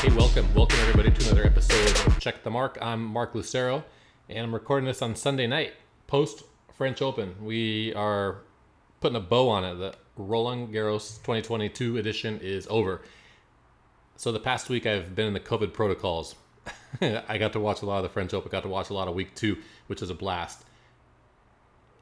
Hey, welcome. Welcome, everybody, to another episode of Check the Mark. I'm Mark Lucero, and I'm recording this on Sunday night, post French Open. We are putting a bow on it. The Roland Garros 2022 edition is over. So, the past week, I've been in the COVID protocols. I got to watch a lot of the French Open, got to watch a lot of week two, which is a blast.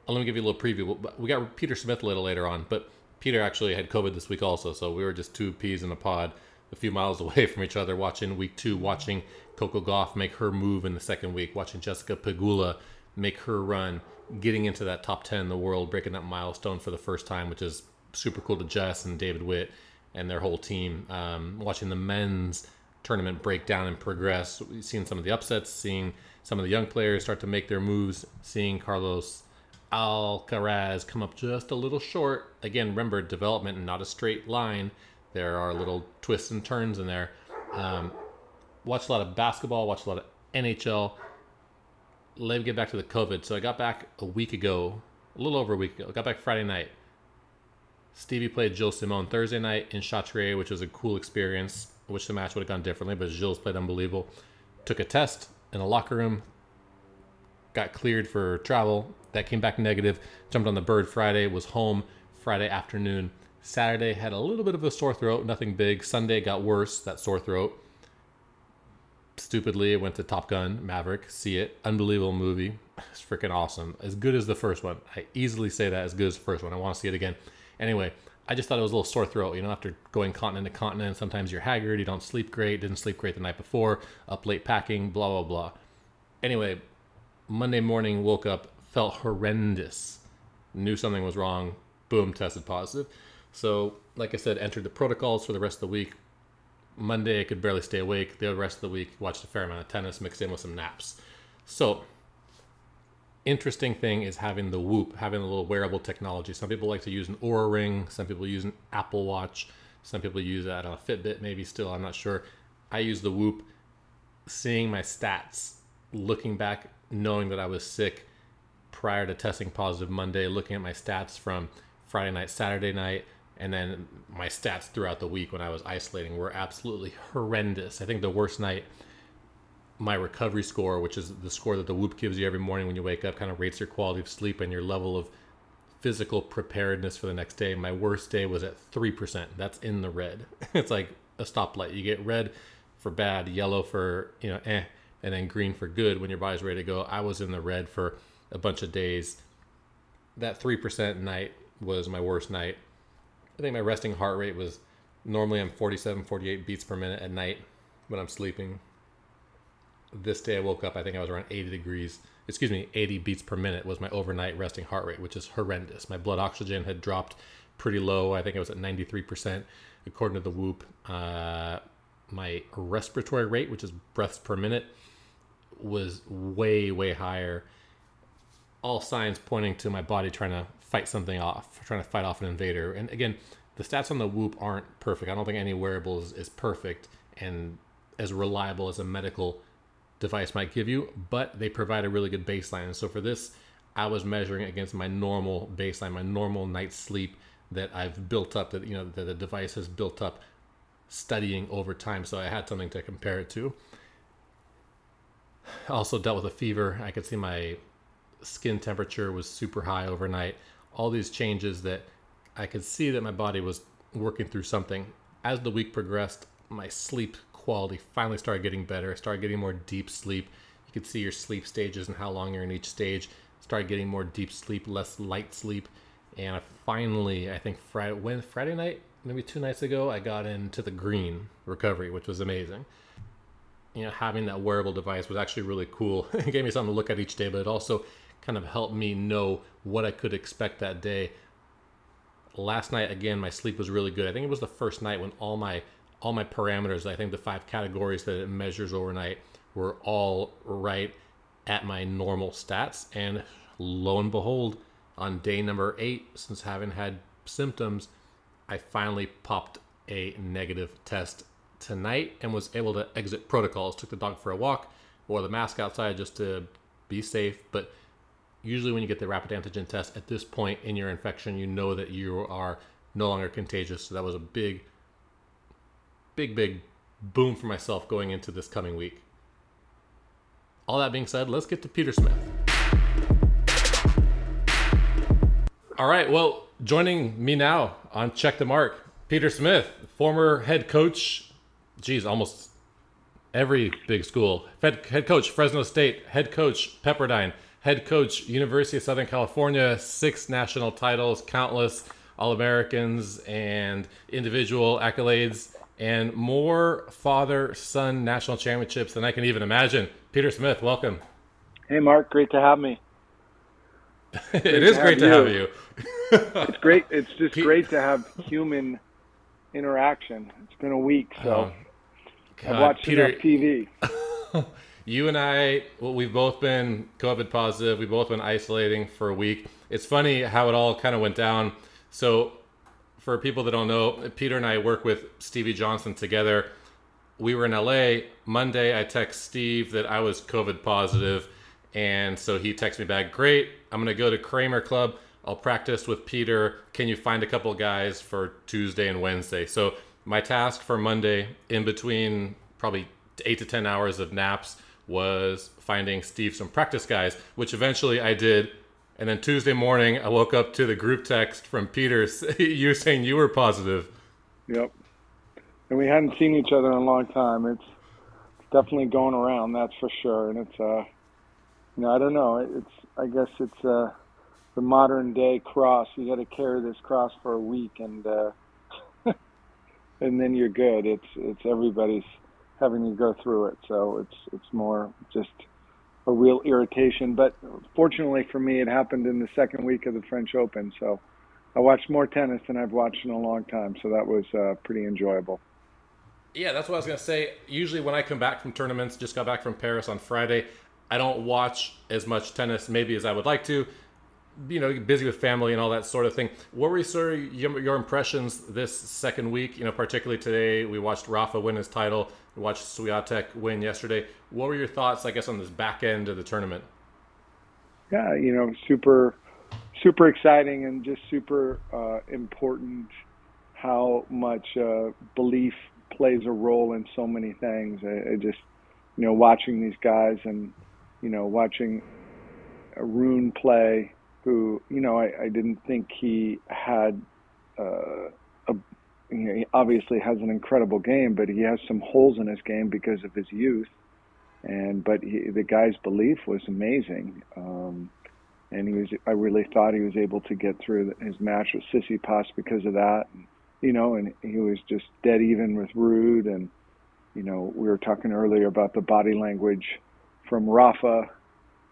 Uh, Let me give you a little preview. We got Peter Smith a little later on, but Peter actually had COVID this week also, so we were just two peas in a pod, a few miles away from each other, watching week two, watching Coco Gauff make her move in the second week, watching Jessica Pegula make her run, getting into that top 10 in the world, breaking that milestone for the first time, which is super cool to Jess and David Witt and their whole team. Um, watching the men's tournament break down and progress, seen some of the upsets, seeing some of the young players start to make their moves, seeing Carlos Alcaraz come up just a little short. Again, remember development and not a straight line. There are little twists and turns in there. Um, watch a lot of basketball. Watch a lot of NHL. Let me get back to the COVID. So I got back a week ago, a little over a week ago. I got back Friday night. Stevie played Gilles Simon Thursday night in Chatrier, which was a cool experience. I wish the match would have gone differently, but Jill's played unbelievable. Took a test in a locker room, got cleared for travel. That came back negative. Jumped on the bird Friday, was home Friday afternoon. Saturday had a little bit of a sore throat, nothing big. Sunday got worse, that sore throat. Stupidly, went to Top Gun Maverick, see it. Unbelievable movie. It's freaking awesome. As good as the first one. I easily say that as good as the first one. I want to see it again. Anyway, I just thought it was a little sore throat. You know, after going continent to continent, sometimes you're haggard, you don't sleep great, didn't sleep great the night before, up late packing, blah, blah, blah. Anyway, Monday morning, woke up, felt horrendous, knew something was wrong, boom, tested positive. So, like I said, entered the protocols for the rest of the week. Monday, I could barely stay awake. The rest of the week, watched a fair amount of tennis mixed in with some naps. So, interesting thing is having the Whoop, having a little wearable technology. Some people like to use an Oura Ring. Some people use an Apple Watch. Some people use I don't know, Fitbit, maybe still. I'm not sure. I use the Whoop. Seeing my stats, looking back, knowing that I was sick prior to testing positive Monday, looking at my stats from Friday night, Saturday night, and then my stats throughout the week when I was isolating were absolutely horrendous. I think the worst night, my recovery score, which is the score that the Whoop gives you every morning when you wake up, kind of rates your quality of sleep and your level of physical preparedness for the next day. My worst day was at 3%. That's in the red. it's like a stoplight. You get red for bad, yellow for, you know, eh, and then green for good when your body's ready to go. I was in the red for a bunch of days. That 3% night was my worst night. I think my resting heart rate was normally I'm 47, 48 beats per minute at night when I'm sleeping. This day I woke up, I think I was around 80 degrees. Excuse me, 80 beats per minute was my overnight resting heart rate, which is horrendous. My blood oxygen had dropped pretty low. I think I was at 93%, according to the Whoop. Uh, my respiratory rate, which is breaths per minute, was way, way higher. All signs pointing to my body trying to fight something off, trying to fight off an invader. And again, the stats on the Whoop aren't perfect. I don't think any wearable is, is perfect and as reliable as a medical device might give you, but they provide a really good baseline. And so for this, I was measuring against my normal baseline, my normal night's sleep that I've built up, that you know, that the device has built up studying over time. So I had something to compare it to. Also dealt with a fever. I could see my skin temperature was super high overnight. All these changes that I could see that my body was working through something. As the week progressed, my sleep quality finally started getting better. I started getting more deep sleep. You could see your sleep stages and how long you're in each stage. Started getting more deep sleep, less light sleep. And I finally, I think Friday, when Friday night, maybe two nights ago, I got into the green recovery, which was amazing you know, having that wearable device was actually really cool. it gave me something to look at each day, but it also kind of helped me know what I could expect that day. Last night, again, my sleep was really good. I think it was the first night when all my all my parameters, I think the five categories that it measures overnight, were all right at my normal stats. And lo and behold, on day number eight, since having had symptoms, I finally popped a negative test tonight and was able to exit protocols. Took the dog for a walk, wore the mask outside just to be safe. But usually, when you get the rapid antigen test at this point in your infection, you know that you are no longer contagious. So that was a big, big, big boom for myself going into this coming week. All that being said, let's get to Peter Smith. All right, well, joining me now on Check the Mark, Peter Smith, former head coach, geez, almost every big school. Head, head coach, Fresno State, head coach, Pepperdine, head coach, University of Southern California, six national titles, countless All Americans and individual accolades, and more father son national championships than I can even imagine. Peter Smith, welcome. Hey, Mark, great to have me. it is great to have you. it's great. It's just great to have human interaction. It's been a week, so oh, I've watched Peter, enough TV. you and I, well, we've both been COVID positive. We've both been isolating for a week. It's funny how it all kind of went down. So, for people that don't know, Peter and I work with Stevie Johnson together. We were in LA Monday. I text Steve that I was COVID positive, and so he texts me back, "Great, I'm gonna go to Kramer Club. I'll practice with Peter. Can you find a couple guys for Tuesday and Wednesday?" So my task for Monday, in between probably eight to ten hours of naps, was finding Steve some practice guys, which eventually I did. And then Tuesday morning, I woke up to the group text from Peter, you saying you were positive. Yep. And we hadn't seen each other in a long time. It's definitely going around, that's for sure. And it's, uh, you know, I don't know. It's, I guess it's uh, the modern day cross. You got to carry this cross for a week, and uh, and then you're good. It's it's everybody's having to go through it. So it's it's more just a real irritation. But fortunately for me, it happened in the second week of the French Open. So I watched more tennis than I've watched in a long time. So that was uh, pretty enjoyable. Yeah, that's what I was gonna say. Usually, when I come back from tournaments, just got back from Paris on Friday, I don't watch as much tennis maybe as I would like to you know, busy with family and all that sort of thing. What were your, your, impressions this second week? You know, particularly today, we watched Rafa win his title. We watched Swiatek win yesterday. What were your thoughts, I guess, on this back end of the tournament? Yeah, you know, super, super exciting and just super uh, important. How much uh, belief plays a role in so many things. I, I just, you know, watching these guys and you know, watching a Rune play who, you know, I, I didn't think he had uh, a, you know, he obviously has an incredible game, but he has some holes in his game because of his youth. And but he, the guy's belief was amazing, um, and he was. I really thought he was able to get through his match with Tsitsipas because of that. And, you know, and he was just dead even with Ruud, and you know, we were talking earlier about the body language from Rafa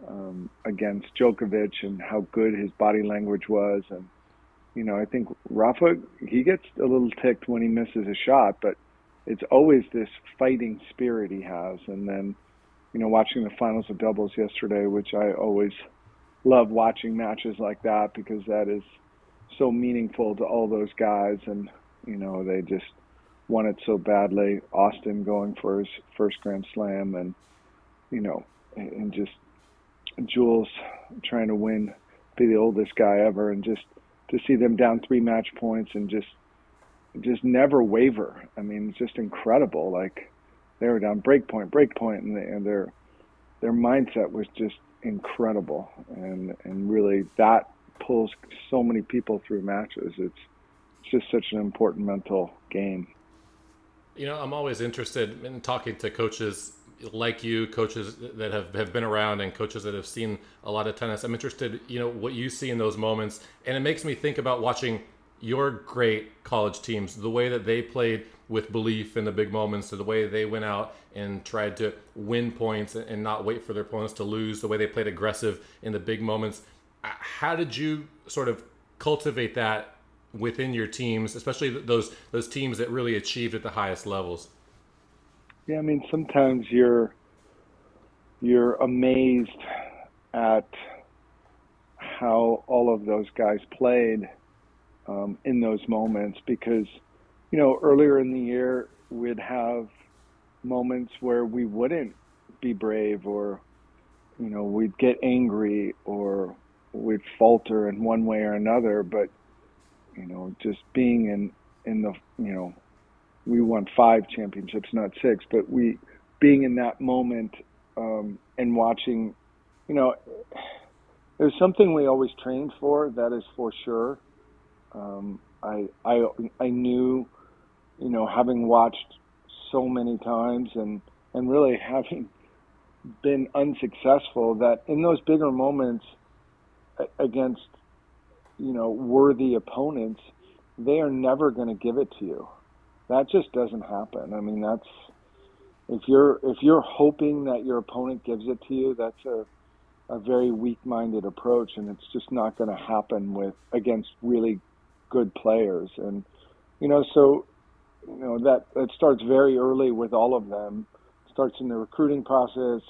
um, against Djokovic and how good his body language was. And, you know, I think Rafa, he gets a little ticked when he misses a shot, but it's always this fighting spirit he has. And then, you know, watching the finals of doubles yesterday, which I always love watching matches like that because that is so meaningful to all those guys. And, you know, they just won it so badly. Austin going for his first Grand Slam and, you know, and just Jules trying to win, be the oldest guy ever, and just to see them down three match points and just just never waver. I mean, it's just incredible. Like they were down break point, break point, and, they, and their their mindset was just incredible, and and really that pulls so many people through matches. It's it's just such an important mental game. You know, I'm always interested in talking to coaches like you, coaches that have, have been around and coaches that have seen a lot of tennis, I'm interested, you know, what you see in those moments. And it makes me think about watching your great college teams, the way that they played with belief in the big moments, the way they went out and tried to win points and not wait for their opponents to lose, the way they played aggressive in the big moments. Uh, how did you sort of cultivate that within your teams, especially those those teams that really achieved at the highest levels? Yeah, I mean sometimes you're you're amazed at how all of those guys played um, in those moments because you know earlier in the year we'd have moments where we wouldn't be brave or you know we'd get angry or we'd falter in one way or another but you know just being in in the you know we won five championships, not six. But we, being in that moment um, and watching, you know, there's something we always trained for. That is for sure. Um, I I I knew, you know, having watched so many times and and really having been unsuccessful, that in those bigger moments against, you know, worthy opponents, they are never going to give it to you. That just doesn't happen. I mean, that's if you're if you're hoping that your opponent gives it to you, that's a a very weak-minded approach, and it's just not going to happen with against really good players. And you know, so you know that that starts very early with all of them. It starts in the recruiting process,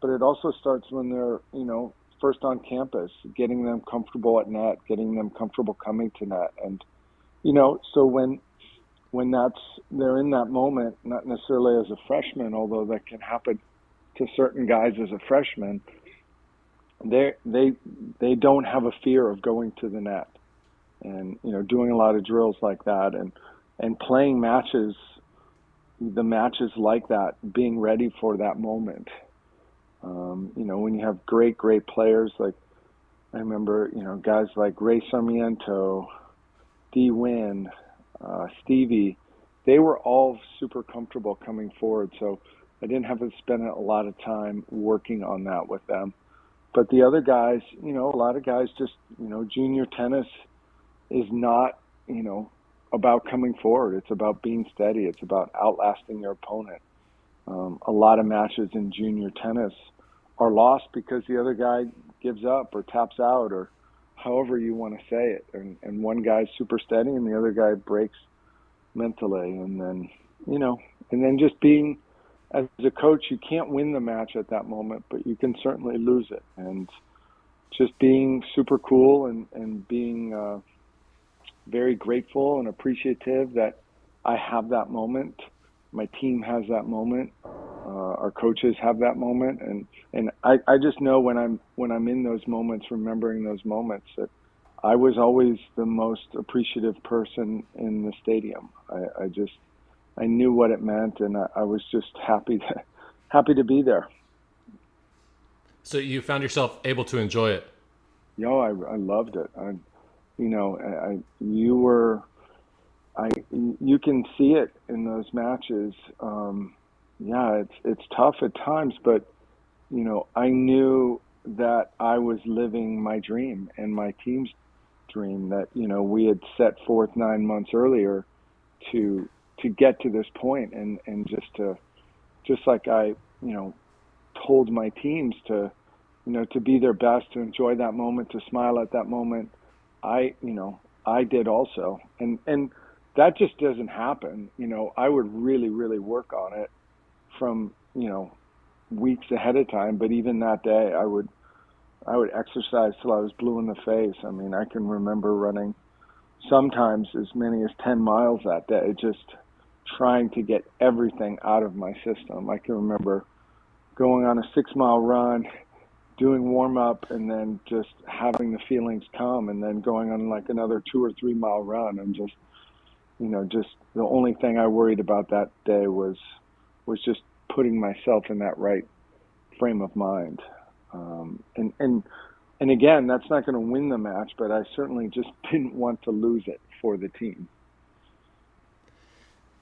but it also starts when they're you know first on campus, getting them comfortable at net, getting them comfortable coming to net, and you know, so when when that's they're in that moment, not necessarily as a freshman, although that can happen to certain guys as a freshman, they they they don't have a fear of going to the net, and you know, doing a lot of drills like that, and and playing matches, the matches like that, being ready for that moment. Um, you know, when you have great great players like I remember, you know, guys like Ray Sarmiento, D. Win, uh, Stevie, they were all super comfortable coming forward. So I didn't have to spend a lot of time working on that with them. But the other guys, you know, a lot of guys just, you know, junior tennis is not, you know, about coming forward. It's about being steady. It's about outlasting your opponent. Um, a lot of matches in junior tennis are lost because the other guy gives up or taps out or however you want to say it. And, and one guy's super steady and the other guy breaks mentally. And then, you know, and then just being, as a coach, you can't win the match at that moment, but you can certainly lose it. And just being super cool and, and being uh, very grateful and appreciative that I have that moment. My team has that moment. Our coaches have that moment, and and I, I just know when I'm when I'm in those moments, remembering those moments, that I was always the most appreciative person in the stadium. I, I just I knew what it meant, and I, I was just happy to happy to be there. So you found yourself able to enjoy it. Yo, I, I loved it. I, you know, I, you were, I, you can see it in those matches. Um, yeah, it's it's tough at times, but you know, I knew that I was living my dream and my team's dream that you know we had set forth nine months earlier to to get to this point and and just to just like I you know told my teams to you know to be their best to enjoy that moment to smile at that moment I you know I did also. And and that just doesn't happen. You know I would really really work on it from you know weeks ahead of time. But even that day, I would I would exercise till I was blue in the face. I mean, I can remember running sometimes as many as 10 miles that day, just trying to get everything out of my system. I can remember going on a six mile run, doing warm up, and then just having the feelings come, and then going on like another two or three mile run, and just, you know, just the only thing I worried about that day was was just putting myself in that right frame of mind. Um, and and and again, that's not going to win the match, but I certainly just didn't want to lose it for the team.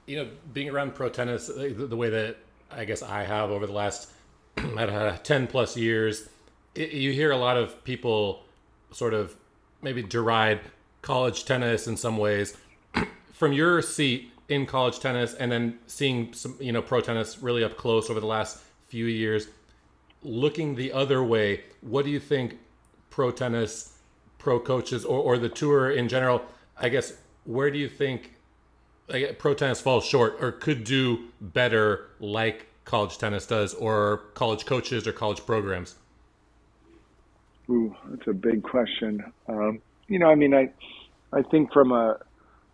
You know, being around pro tennis the, the way that I guess I have over the last ten plus years, it, you hear a lot of people sort of maybe deride college tennis in some ways. From your seat, in college tennis and then seeing some you know pro tennis really up close over the last few years. Looking the other way what do you think pro tennis pro coaches or, or the tour in general i guess where do you think like, pro tennis falls short or could do better like college tennis does or college coaches or college programs? Ooh, that's a big question. Um, you know i mean i i think from a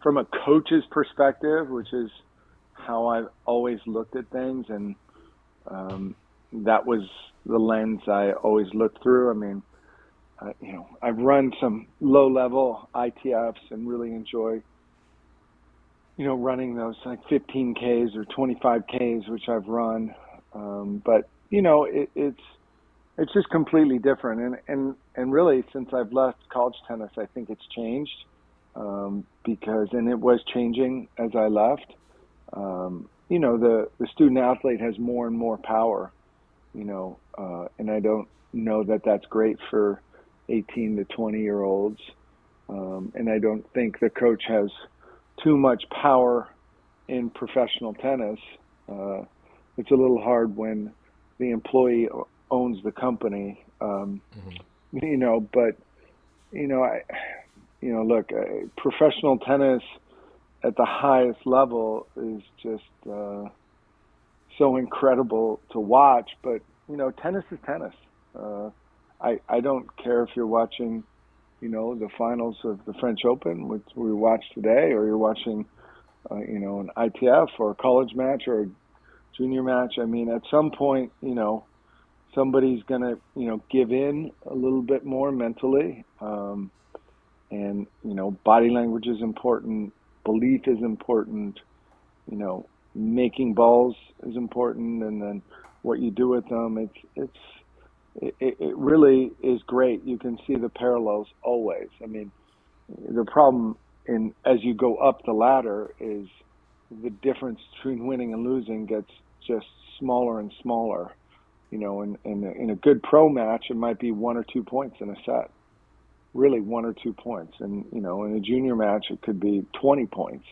from a coach's perspective, which is how I've always looked at things, and um, that was the lens I always looked through. I mean, uh, you know, I've run some low-level ITFs and really enjoy you know, running those like 15Ks or 25Ks, which I've run. Um, but, you know, it, it's, it's just completely different. And, and, and really, since I've left college tennis, I think it's changed um, because, and it was changing as I left. Um, you know, the, the student athlete has more and more power, you know, uh, and I don't know that that's great for 18 to 20 year olds. Um, and I don't think the coach has too much power in professional tennis. Uh, it's a little hard when the employee owns the company, um, mm-hmm. you know. But you know, I, you know, look, uh, professional tennis at the highest level is just uh, so incredible to watch. But you know, tennis is tennis. Uh, I I don't care if you're watching you know, the finals of the French Open, which we watched today, or you're watching, uh, you know, an ITF or a college match or a junior match. I mean, at some point, you know, somebody's to, you know, give in a little bit more mentally. Um, and, you know, body language is important, belief is important, you know, making balls is important, and then what you do with them. It's, it's, it, it really is great. You can see the parallels always. I mean, the problem in as you go up the ladder is the difference between winning and losing gets just smaller and smaller. You know, in in in a good pro match, it might be one or two points in a set. Really, one or two points, and you know, in a junior match, it could be 20 points.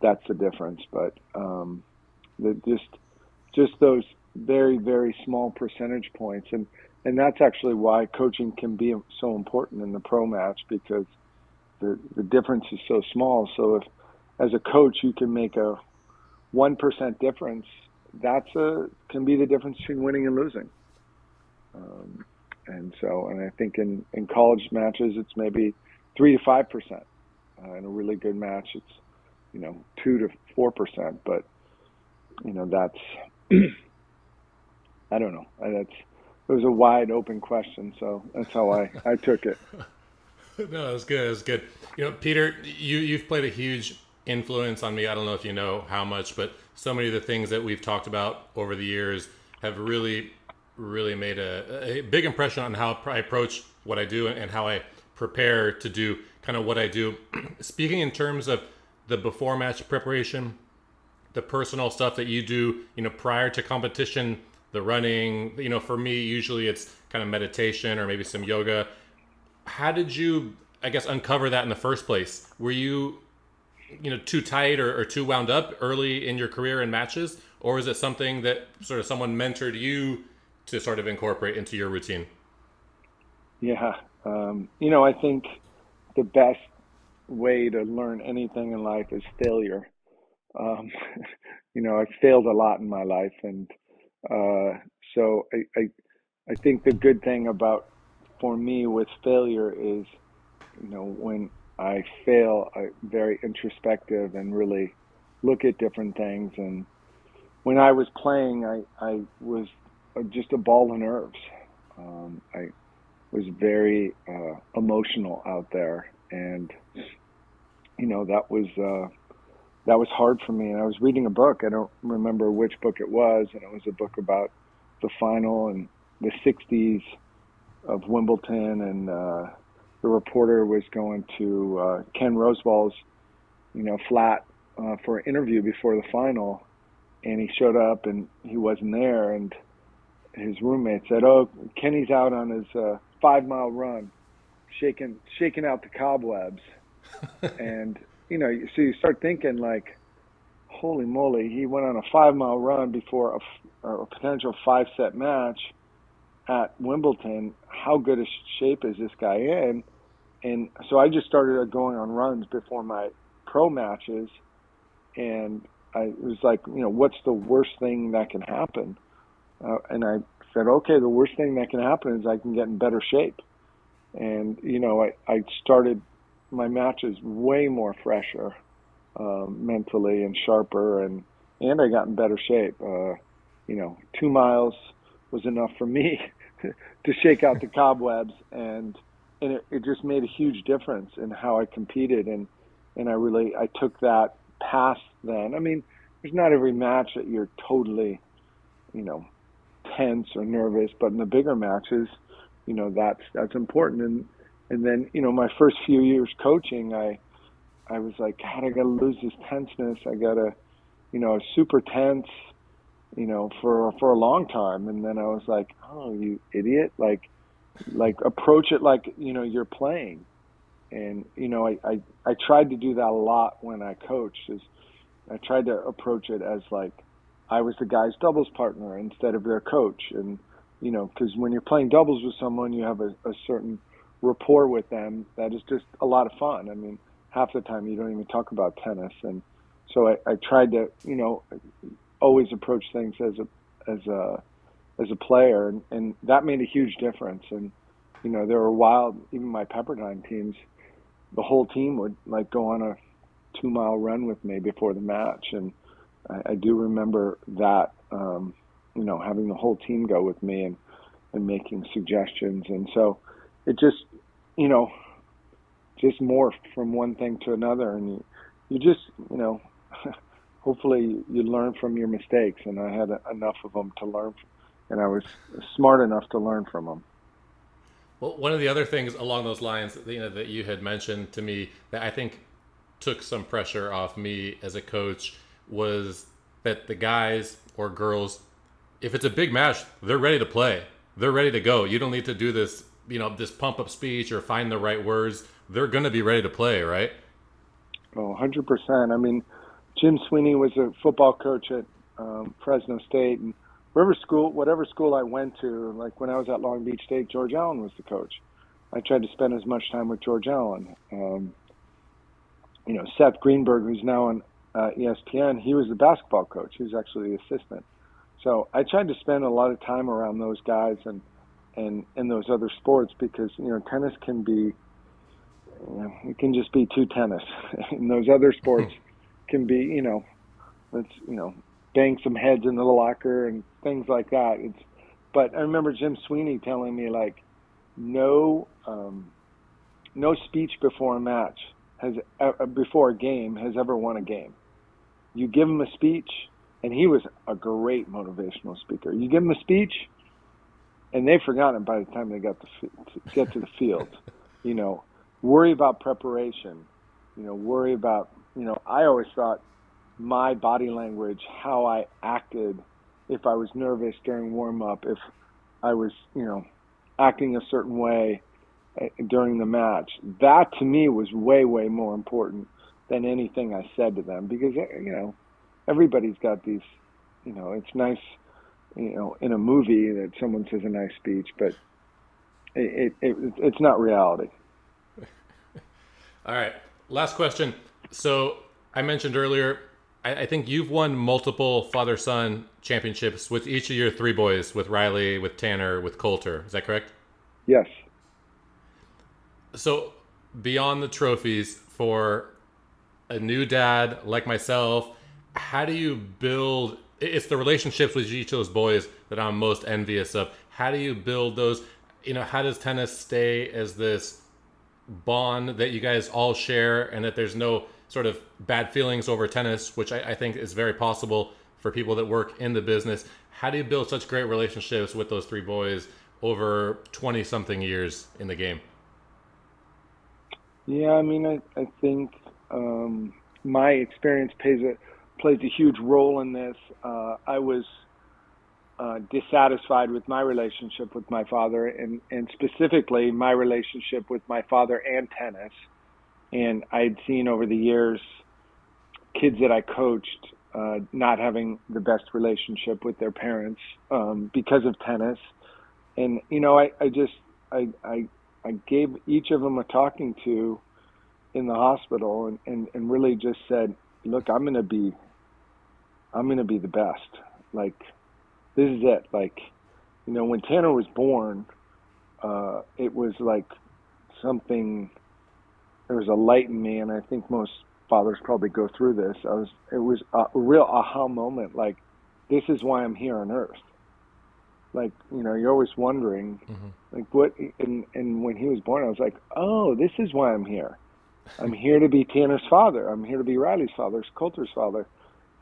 That's the difference. But um, the, just just those very very small percentage points, and and that's actually why coaching can be so important in the pro match because the the difference is so small. So if as a coach you can make a one percent difference, that's a can be the difference between winning and losing. Um, and so, and I think in in college matches it's maybe three to five percent. Uh, in a really good match, it's you know two to four percent. But you know that's I don't know. That's it was a wide open question, so that's how I, I took it. no, it's good. It's good. You know, Peter, you you've played a huge influence on me. I don't know if you know how much, but so many of the things that we've talked about over the years have really, really made a, a big impression on how I approach what I do and how I prepare to do kind of what I do. Speaking in terms of the before match preparation, the personal stuff that you do, you know, prior to competition the running. You know, for me, usually it's kind of meditation or maybe some yoga. How did you, I guess, uncover that in the first place? Were you, you know, too tight or, or too wound up early in your career in matches, or is it something that sort of someone mentored you to sort of incorporate into your routine? Yeah, um, you know, I think the best way to learn anything in life is failure. Um, you know, I've failed a lot in my life, and uh, so I, I, I think the good thing about for me with failure is, you know, when I fail, I'm very introspective and really look at different things. And when I was playing, I, I was just a ball of nerves. Um, I was very uh, emotional out there, and you know that was uh, that was hard for me. And I was reading a book. I don't remember which book it was, and it was a book about the final and the '60s of Wimbledon. And uh, the reporter was going to uh, Ken Rosewall's, you know, flat uh, for an interview before the final, and he showed up and he wasn't there. And his roommate said, "Oh, Kenny's out on his uh, five mile run, shaking shaking out the cobwebs." and you know, so you start thinking like, holy moly, he went on a five mile run before a, a potential five set match at Wimbledon. How good a shape is this guy in? And so I just started going on runs before my pro matches, and I was like, you know, what's the worst thing that can happen? Uh, and I said, okay, the worst thing that can happen is I can get in better shape. And you know, I, I started my matches way more fresher um, mentally and sharper, and and I got in better shape. Uh, you know, two miles was enough for me to shake out the cobwebs, and and it, it just made a huge difference in how I competed, and and I really I took that past then. I mean, there's not every match that you're totally, you know, tense or nervous, but in the bigger matches, you know, that's that's important. And and then you know, my first few years coaching, I I was like, God, I got to lose this tenseness. I got to, you know, super tense, you know, for for a long time. And then I was like, oh, you idiot! Like, like approach it like you know you're playing. And you know, I I, I tried to do that a lot when I coached. Is I tried to approach it as like I was the guy's doubles partner instead of their coach. And you know, because when you're playing doubles with someone, you have a, a certain rapport with them that is just a lot of fun. I mean half the time you don't even talk about tennis. And so I, I tried to, you know, always approach things as a as a as a player, and, and that made a huge difference. And you know, there were wild, even my Pepperdine teams, the whole team would like go on a two mile run with me before the match, and I, I do remember that. Um, you know, having the whole team go with me and and making suggestions, and so it just, you know, just morphed from one thing to another, and you you just you know hopefully you learn from your mistakes, and I had enough of them to learn, and I was smart enough to learn from them. Well, one of the other things along those lines, you know, that you had mentioned to me that I think took some pressure off me as a coach was that the guys or girls, if it's a big match, they're ready to play. They're ready to go. You don't need to do this, you know, this pump up speech or find the right words they're going to be ready to play, right? Oh, 100%. I mean, Jim Sweeney was a football coach at um, Fresno State, and wherever school, whatever school I went to, like when I was at Long Beach State, George Allen was the coach. I tried to spend as much time with George Allen. Um, you know, Seth Greenberg, who's now on uh, ESPN, he was the basketball coach. He was actually the assistant. So I tried to spend a lot of time around those guys and and in those other sports because you know tennis can be you know, it can just be two tennis. and those other sports can be, you know, let's you know, bang some heads in the locker and things like that. It's, but I remember Jim Sweeney telling me like, no, um, no speech before a match has uh, before a game has ever won a game. You give him a speech, and he was a great motivational speaker. You give him a speech, and they forgot forgotten by the time they got to get to the field. You know, worry about preparation. You know, worry about, you know, I always thought my body language, how I acted, if I was nervous during warm up, if I was, you know, acting a certain way eh, during the match, that to me was way, way more important than anything I said to them because, eh, you know, everybody's got these, you know, it's nice, you know, in a movie that someone says a nice speech, but it, it, it it's not reality. All right. Last question. So I mentioned earlier, I, I think you've won multiple father son championships with each of your three boys, with Riley, with Tanner, with Colter. Is that correct? Yes. So beyond the trophies for a new dad like myself, how do you build it's the relationships with each of those boys that I'm most envious of. How do you build those? You know, how does tennis stay as this bond that you guys all share and that there's no sort of bad feelings over tennis, which I, I, think is very possible for people that work in the business. How do you build such great relationships with those three boys over 20 something years in the game? Yeah, I mean, I, I think um, my experience plays a, plays a huge role in this. Uh, I was uh, dissatisfied with my relationship with my father and, and specifically my relationship with my father and tennis. And I'd seen over the years kids that I coached uh, not having the best relationship with their parents um, because of tennis. And, you know, I, I just, I, I, I gave each of them a talking to in the hospital and, and, and really just said, look, I'm going to be, I'm going to be the best. Like, this is it. Like, you know, when Tanner was born, uh, it was like something. There was a light in me, and I think most fathers probably go through this. I was. It was a real aha moment. Like, this is why I'm here on Earth. Like, you know, you're always wondering, mm-hmm. like, what? And and when he was born, I was like, oh, this is why I'm here. I'm here to be Tanner's father. I'm here to be Riley's father, Colter's father.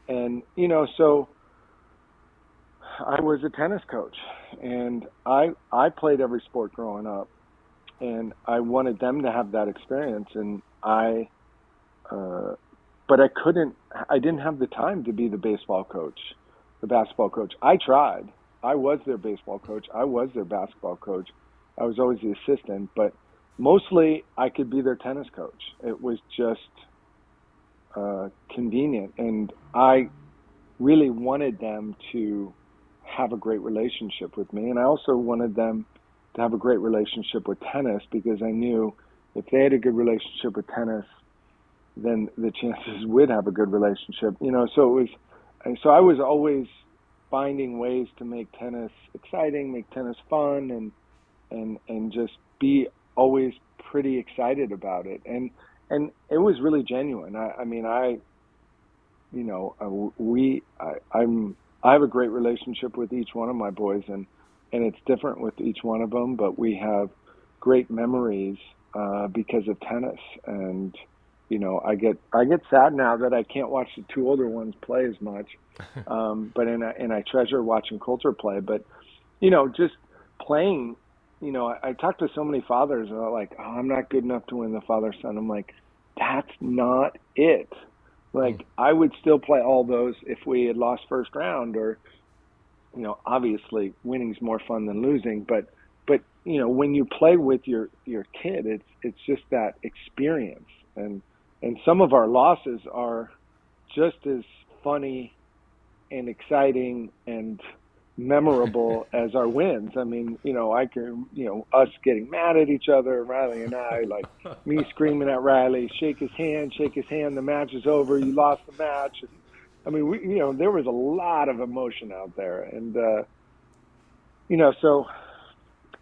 And, you know, so I was a tennis coach and I, I played every sport growing up and I wanted them to have that experience. And I, uh, but I couldn't, I didn't have the time to be the baseball coach, the basketball coach. I tried. I was their baseball coach. I was their basketball coach. I was always the assistant, but mostly I could be their tennis coach. It was just uh, convenient, and I really wanted them to have a great relationship with me, and I also wanted them to have a great relationship with tennis because I knew if they had a good relationship with tennis, then the chances would have a good relationship. You know, so it was, so I was always finding ways to make tennis exciting, make tennis fun, and and and just be always pretty excited about it, and and it was really genuine. I, I mean, I, you know, we, I, I'm, I have a great relationship with each one of my boys, and and it's different with each one of them, but we have great memories uh, because of tennis, and you know, I get I get sad now that I can't watch the two older ones play as much, um, but and I, and I treasure watching Colter play, but you know, just playing you know, I, I talk to so many fathers and are like, oh, I'm not good enough to win the father son. I'm like, that's not it. Like, mm. I would still play all those if we had lost first round, or, you know, obviously winning's more fun than losing. But, but you know, when you play with your your kid, it's it's just that experience, and and some of our losses are just as funny and exciting and memorable as our wins. I mean, you know, I can, you know, us getting mad at each other, Riley and I, like me screaming at Riley, shake his hand, shake his hand, the match is over, you lost the match. I mean, we, you know, there was a lot of emotion out there, and uh, you know, so,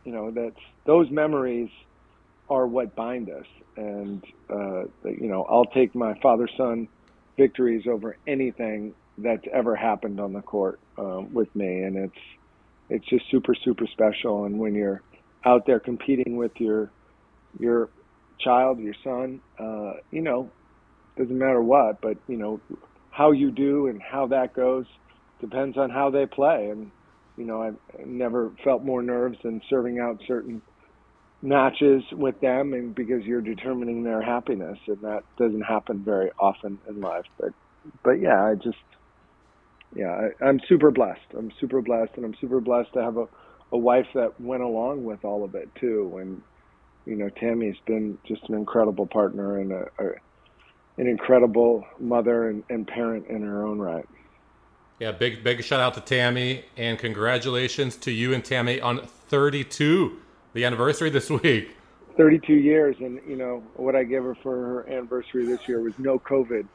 you know, that's those memories are what bind us, and uh, you know, I'll take my father-son victories over anything that's ever happened on the court uh, with me, and it's it's just super super special. And when you're out there competing with your your child, your son, uh, you know, doesn't matter what, but you know how you do and how that goes depends on how they play. And you know, I've never felt more nerves than serving out certain matches with them, and because you're determining their happiness, and that doesn't happen very often in life. But but yeah, I just yeah, I, am super blessed. I'm super blessed, and I'm super blessed to have a, a wife that went along with all of it too. And you know, Tammy's been just an incredible partner and a, a an incredible mother and, and parent in her own right. Yeah, big big shout out to Tammy and congratulations to you and Tammy on 32, the anniversary this week. 32 years, and you know what I gave her for her anniversary this year was no COVID.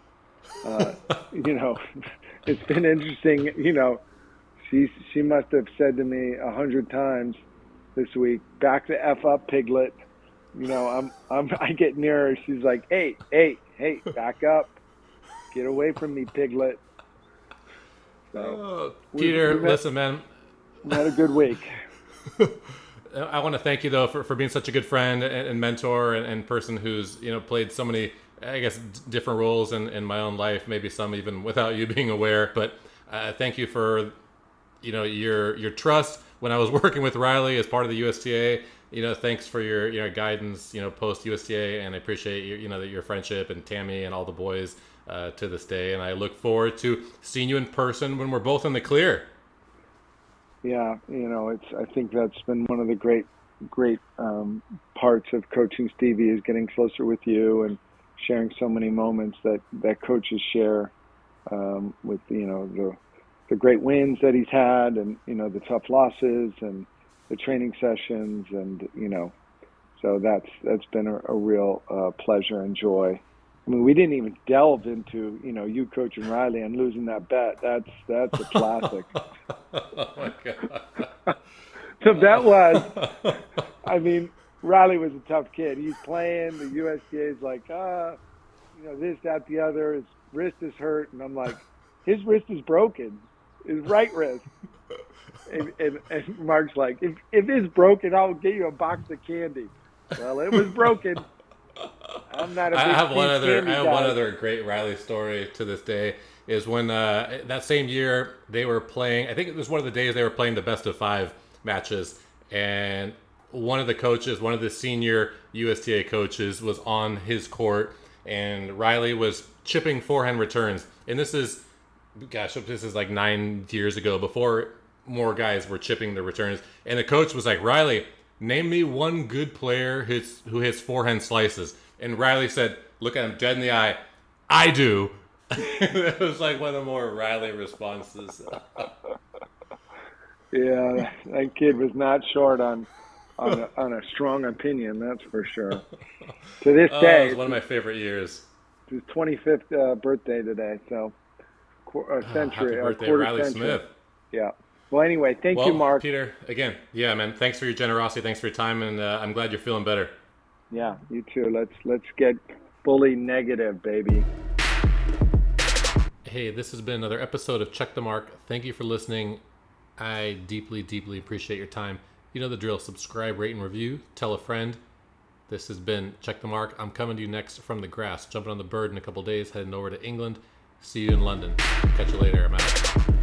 Uh, you know, it's been interesting. You know, she she must have said to me a hundred times this week, "Back the f up, piglet." You know, I'm I'm I get near her. She's like, "Hey, hey, hey, back up, get away from me, piglet." So, oh, Peter, we, we listen, man. Had a good week. I want to thank you though for, for being such a good friend and, and mentor and, and, person who's you know played so many I guess different roles in, in my own life, maybe some even without you being aware. But uh, thank you for you know your your trust when I was working with Riley as part of the USTA. You know, thanks for your you know guidance. You know, post USTA, and I appreciate your, you know your friendship and Tammy and all the boys uh, to this day. And I look forward to seeing you in person when we're both in the clear. Yeah, you know, it's. I think that's been one of the great great um, parts of coaching Stevie is getting closer with you and sharing so many moments that that coaches share um, with you know the the great wins that he's had and you know the tough losses and the training sessions and you know so that's that's been a, a real uh, pleasure and joy. I mean, we didn't even delve into you know you coaching Riley and losing that bet. That's that's a classic. oh my god! the bet was, I mean, Riley was a tough kid. He's playing. The USTA is like, ah, you know, this, that, the other. His wrist is hurt, and I'm like, his wrist is broken, his right wrist. And, and, and Mark's like, if if it's broken, I'll get you a box of candy. Well, it was broken. I'm not a I have one other. I have guy. one other great Riley story to this day. Is when uh, that same year they were playing. I think it was one of the days they were playing the best of five matches, and one of the coaches, one of the senior USTA coaches, was on his court, and Riley was chipping forehand returns. And this is, gosh, this is like nine years ago, before more guys were chipping the returns. And the coach was like, Riley, name me one good player who's, who hits forehand slices. And Riley said, look at him dead in the eye, I do. it was like one of the more Riley responses. Yeah, that kid was not short on on a, on a strong opinion. That's for sure. To this Oh, day, was it's one of my favorite years. his 25th uh, birthday today. So, a Ah, century, Happy a birthday, quarter Riley century. Smith. Yeah. Well, anyway, thank Well, you, Mark. Peter, again, yeah, man. Thanks for your generosity. Thanks for your time, and uh, I'm glad you're feeling better. Yeah, you too. Let's let's get fully negative, baby. Hey, this has been another episode of Check the Mark. Thank you for listening. I deeply, deeply appreciate your time. You know the drill. Subscribe, rate, and review. Tell a friend. This has been Check the Mark. I'm coming to you next from the grass. Jumping on the bird in a couple days, heading over to England. See you in London. Catch you later. I'm out.